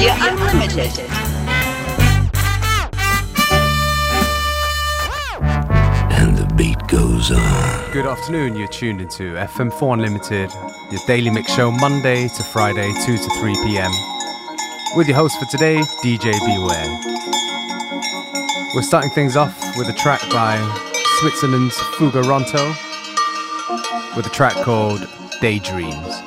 Radio Unlimited. And the beat goes on. Good afternoon, you're tuned into FM4 Unlimited, your daily mix show Monday to Friday, 2 to 3 p.m. With your host for today, DJ Beware. We're starting things off with a track by Switzerland's Fuga Ronto with a track called Daydreams.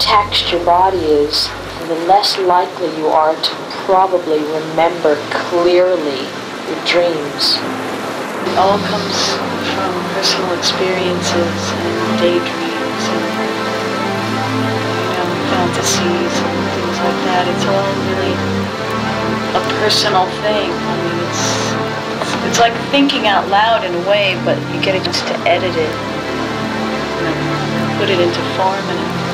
Taxed your body is, the less likely you are to probably remember clearly your dreams. It all comes from personal experiences and daydreams and you know, fantasies and things like that. It's all really a personal thing. I mean, it's, it's, like thinking out loud in a way, but you get a chance to edit it. Know, put it into form and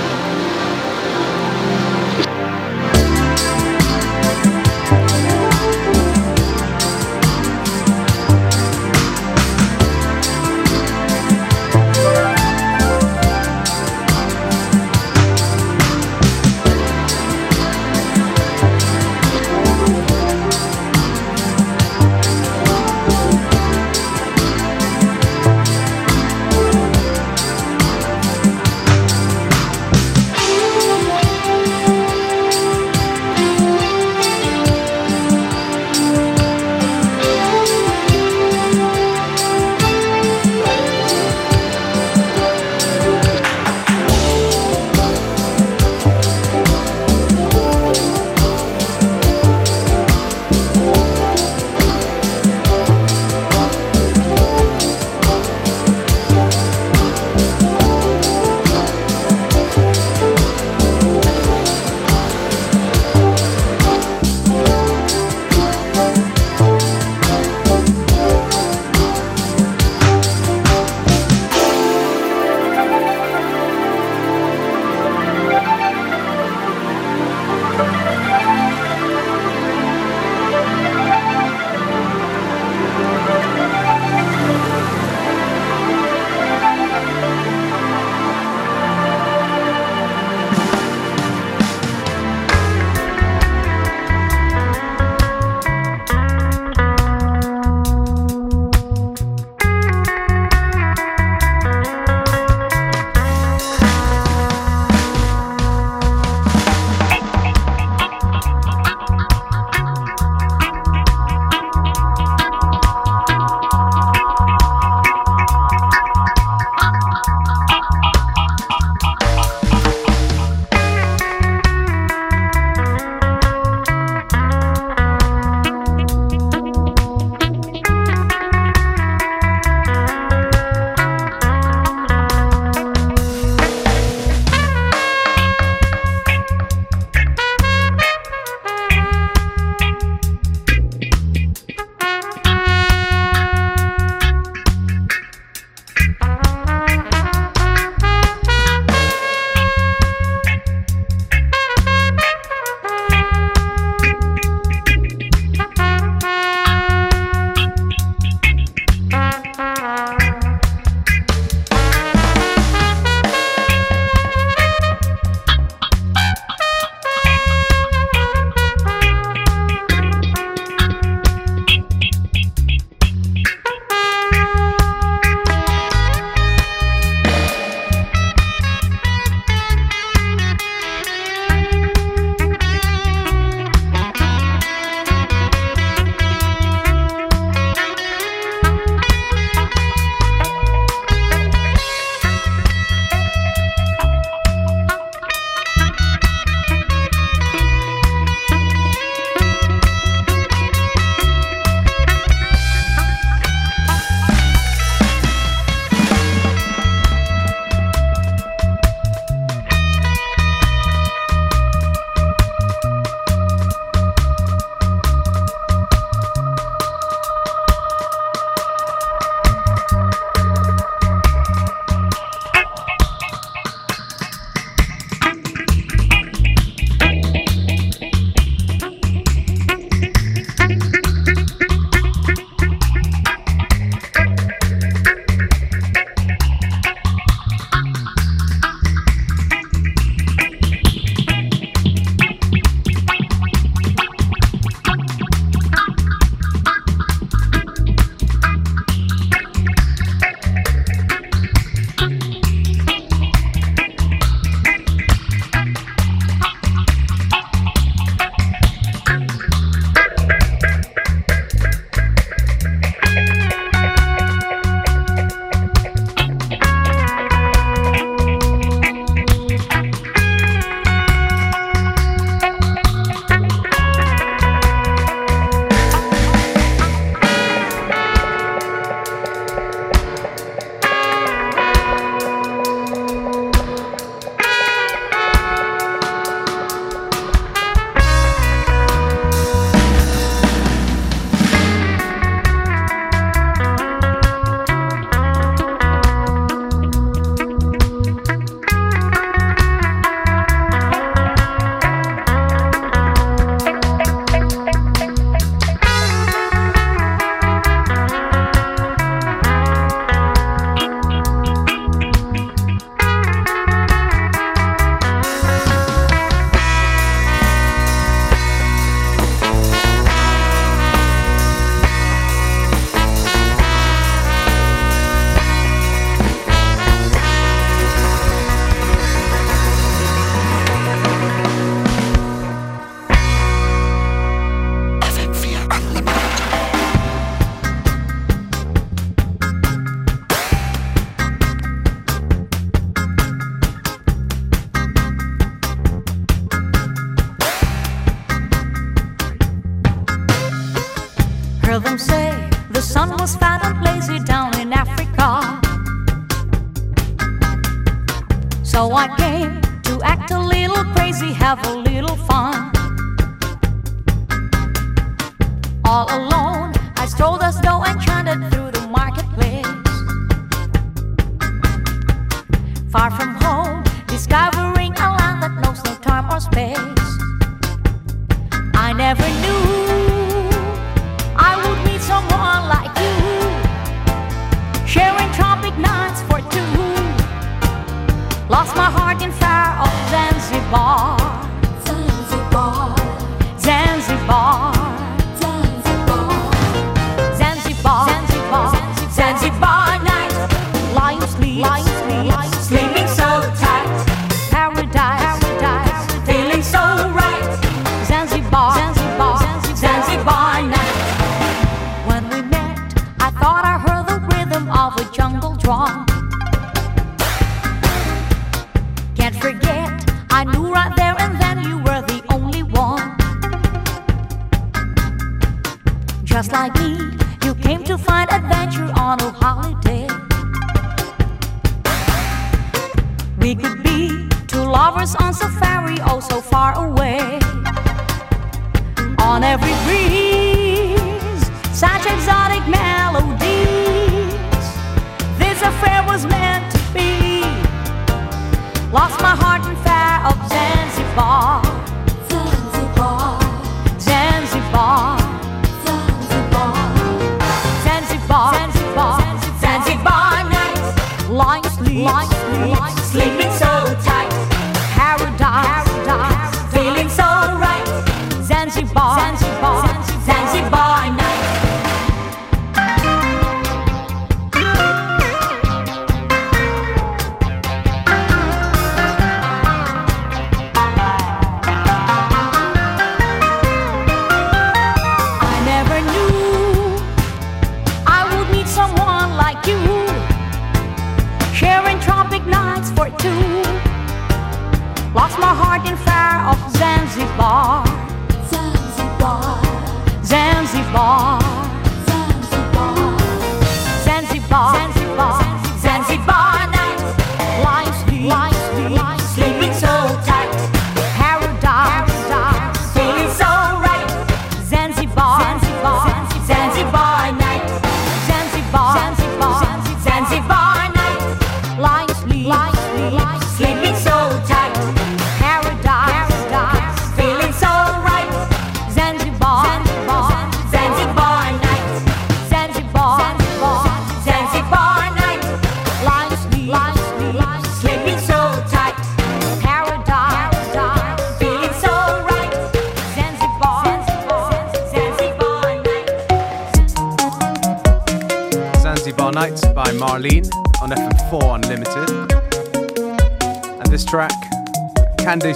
discovering a land that knows no time or space. I never knew I would meet someone like you, sharing tropic nights for two. Lost my heart in fire of Zanzibar. Zanzibar. Zanzibar.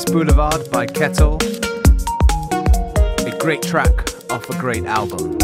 Boulevard by Kettle. A great track off a great album.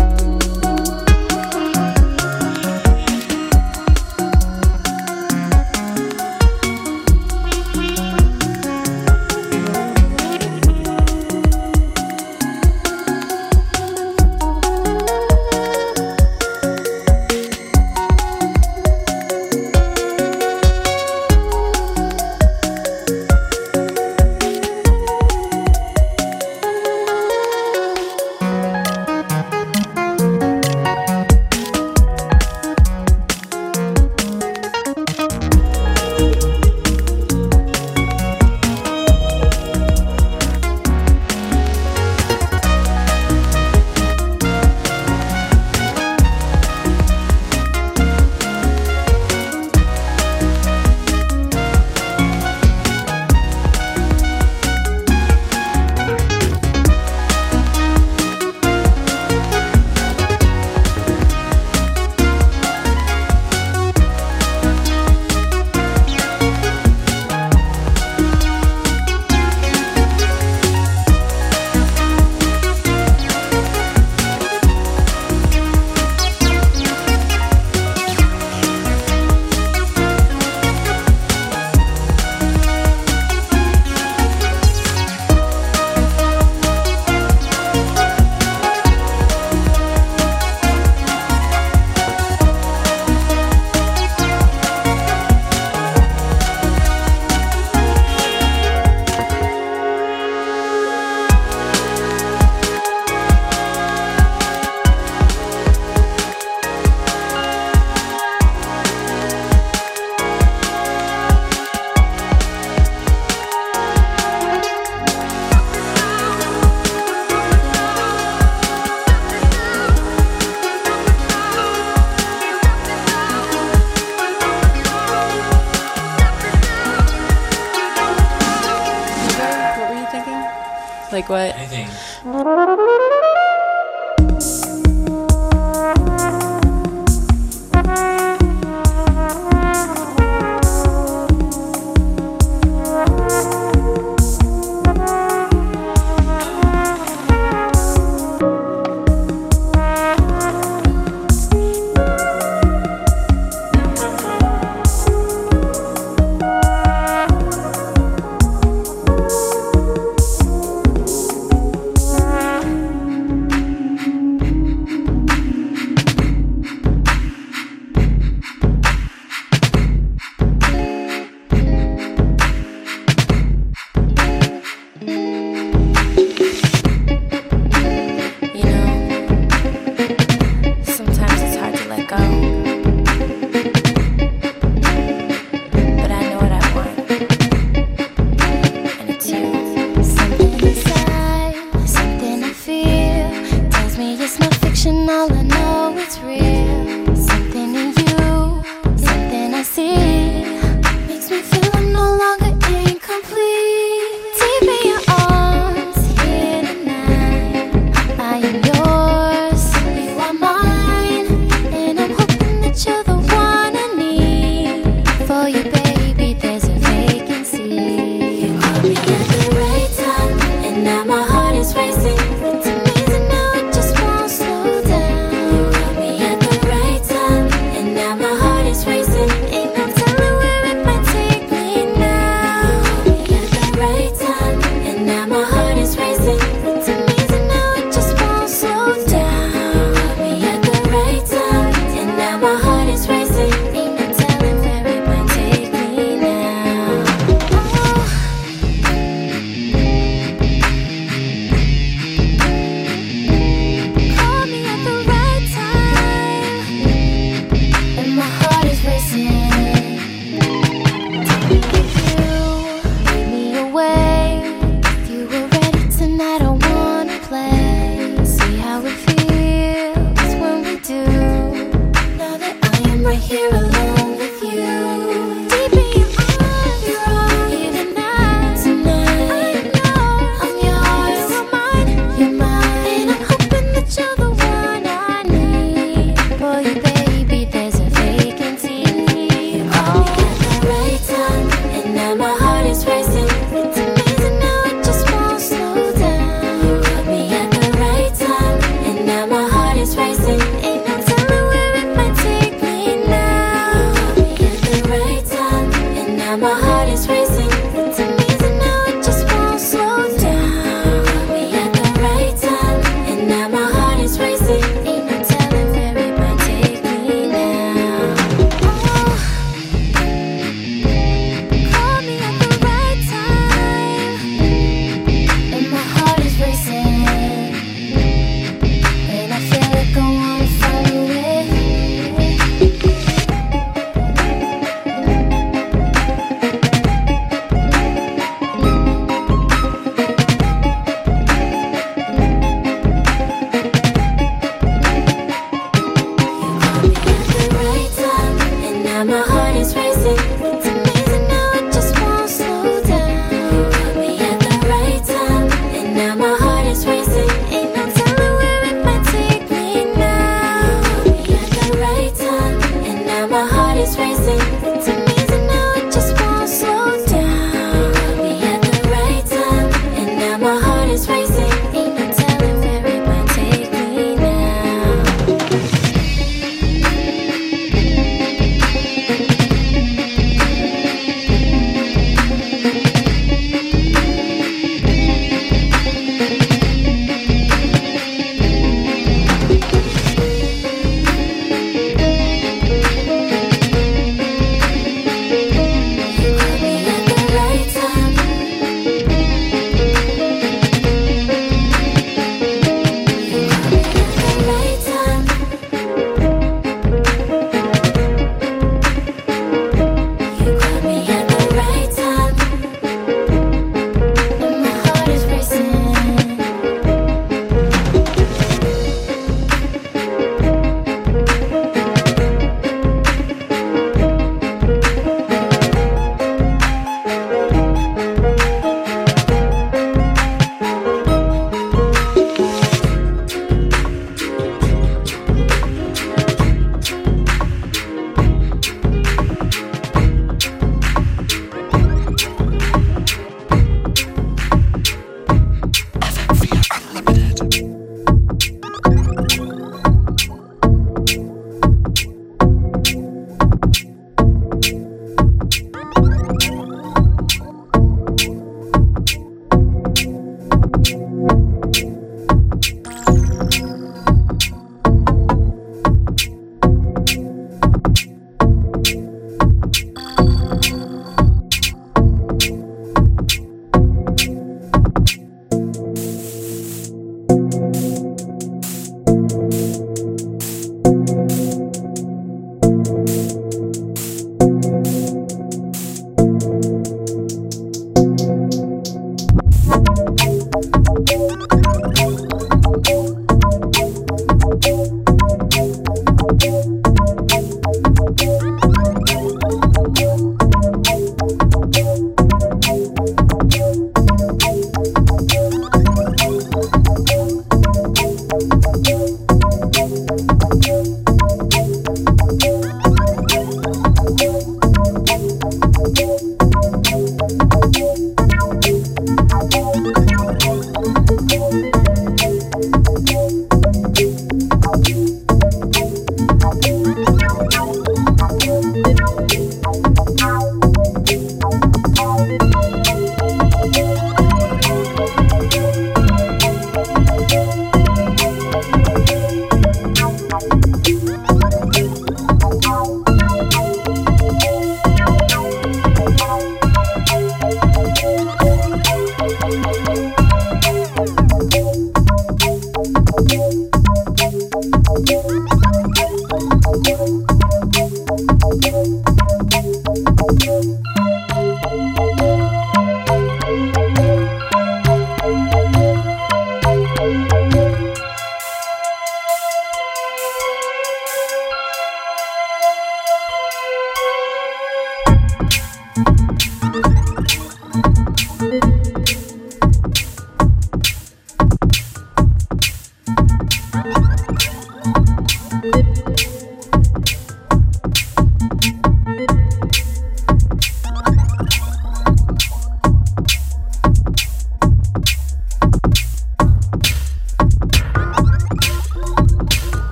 emotional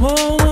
Oh.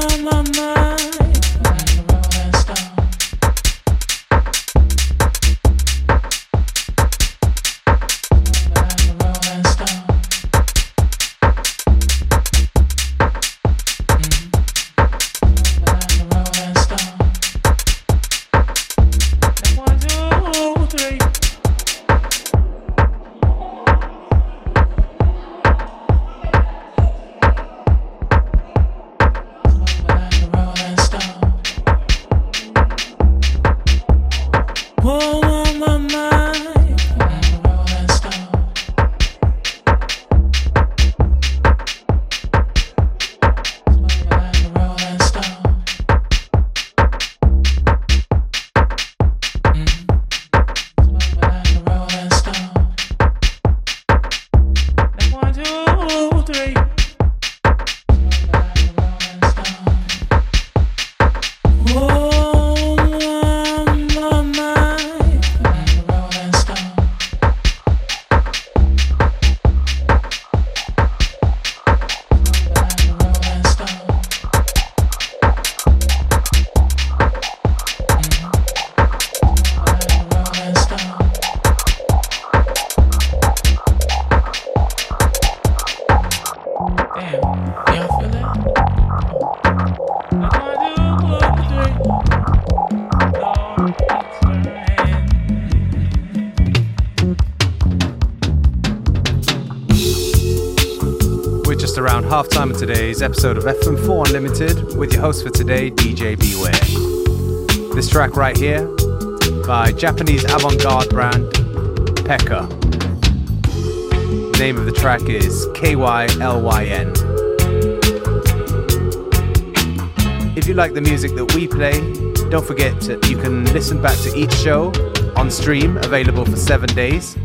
Today's episode of FM4 Unlimited with your host for today, DJ Beware. This track right here by Japanese avant garde brand Pekka. The name of the track is KYLYN. If you like the music that we play, don't forget to, you can listen back to each show on stream, available for seven days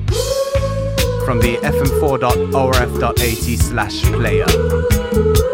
from the fm4.orf.at slash player.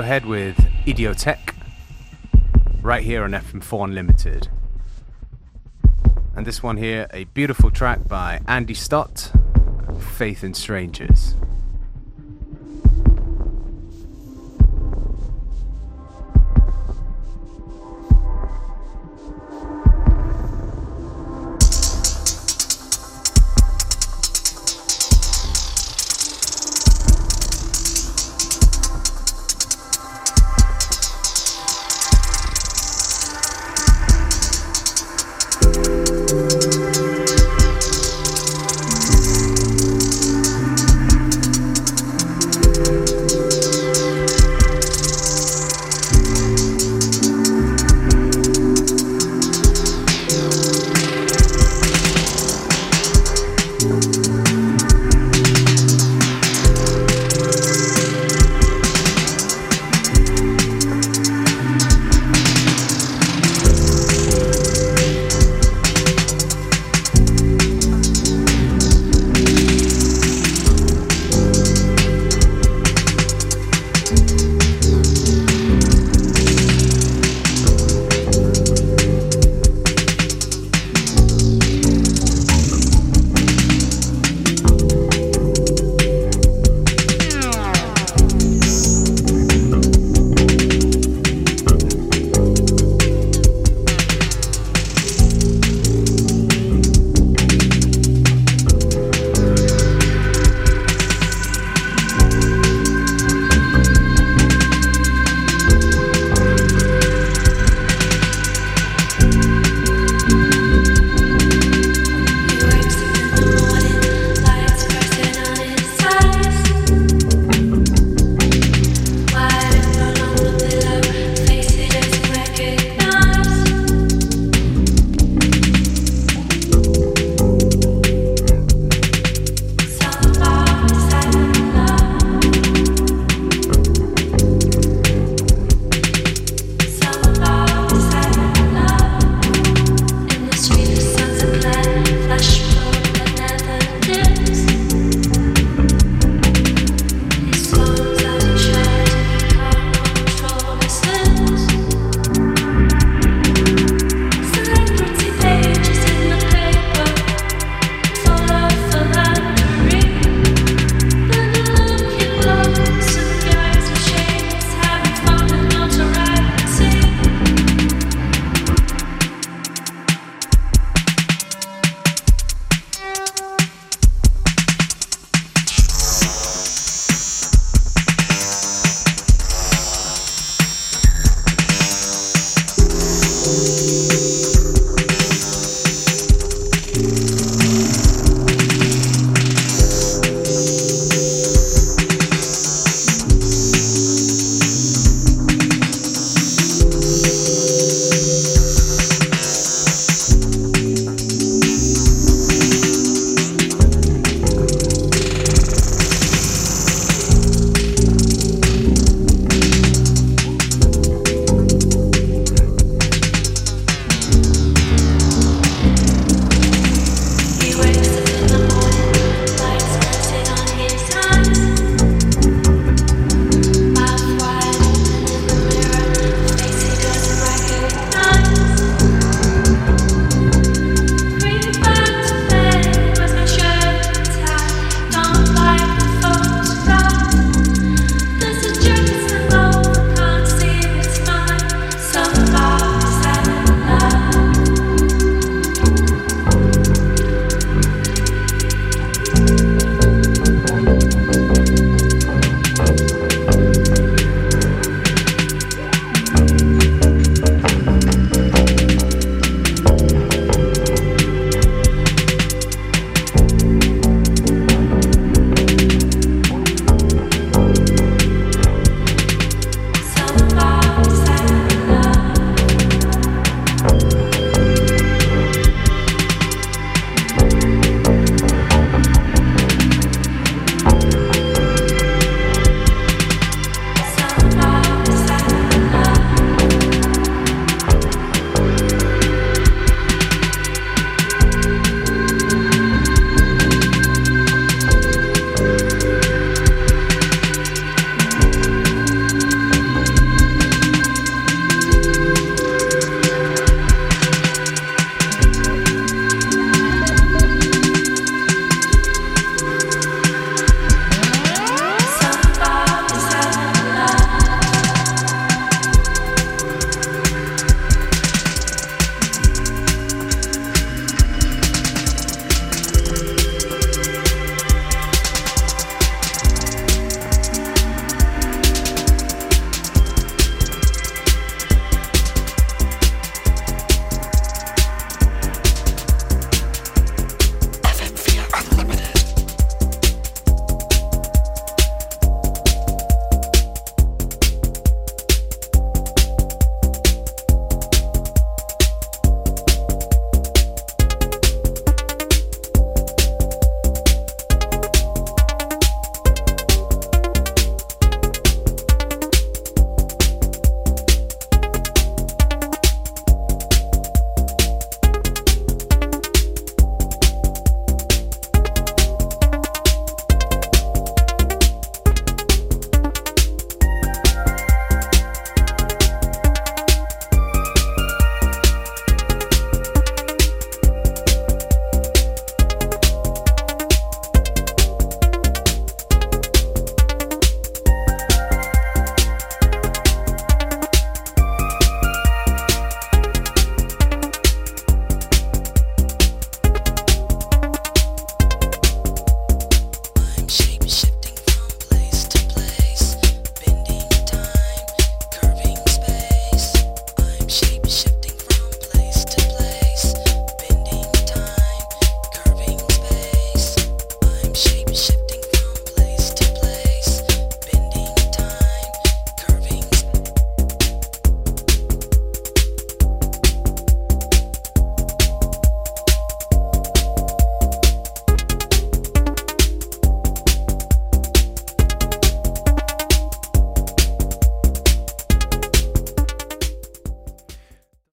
Radiohead with Idioteque, right here on FM4 Unlimited. And this one here, a beautiful track by Andy Stott, Faith in Strangers.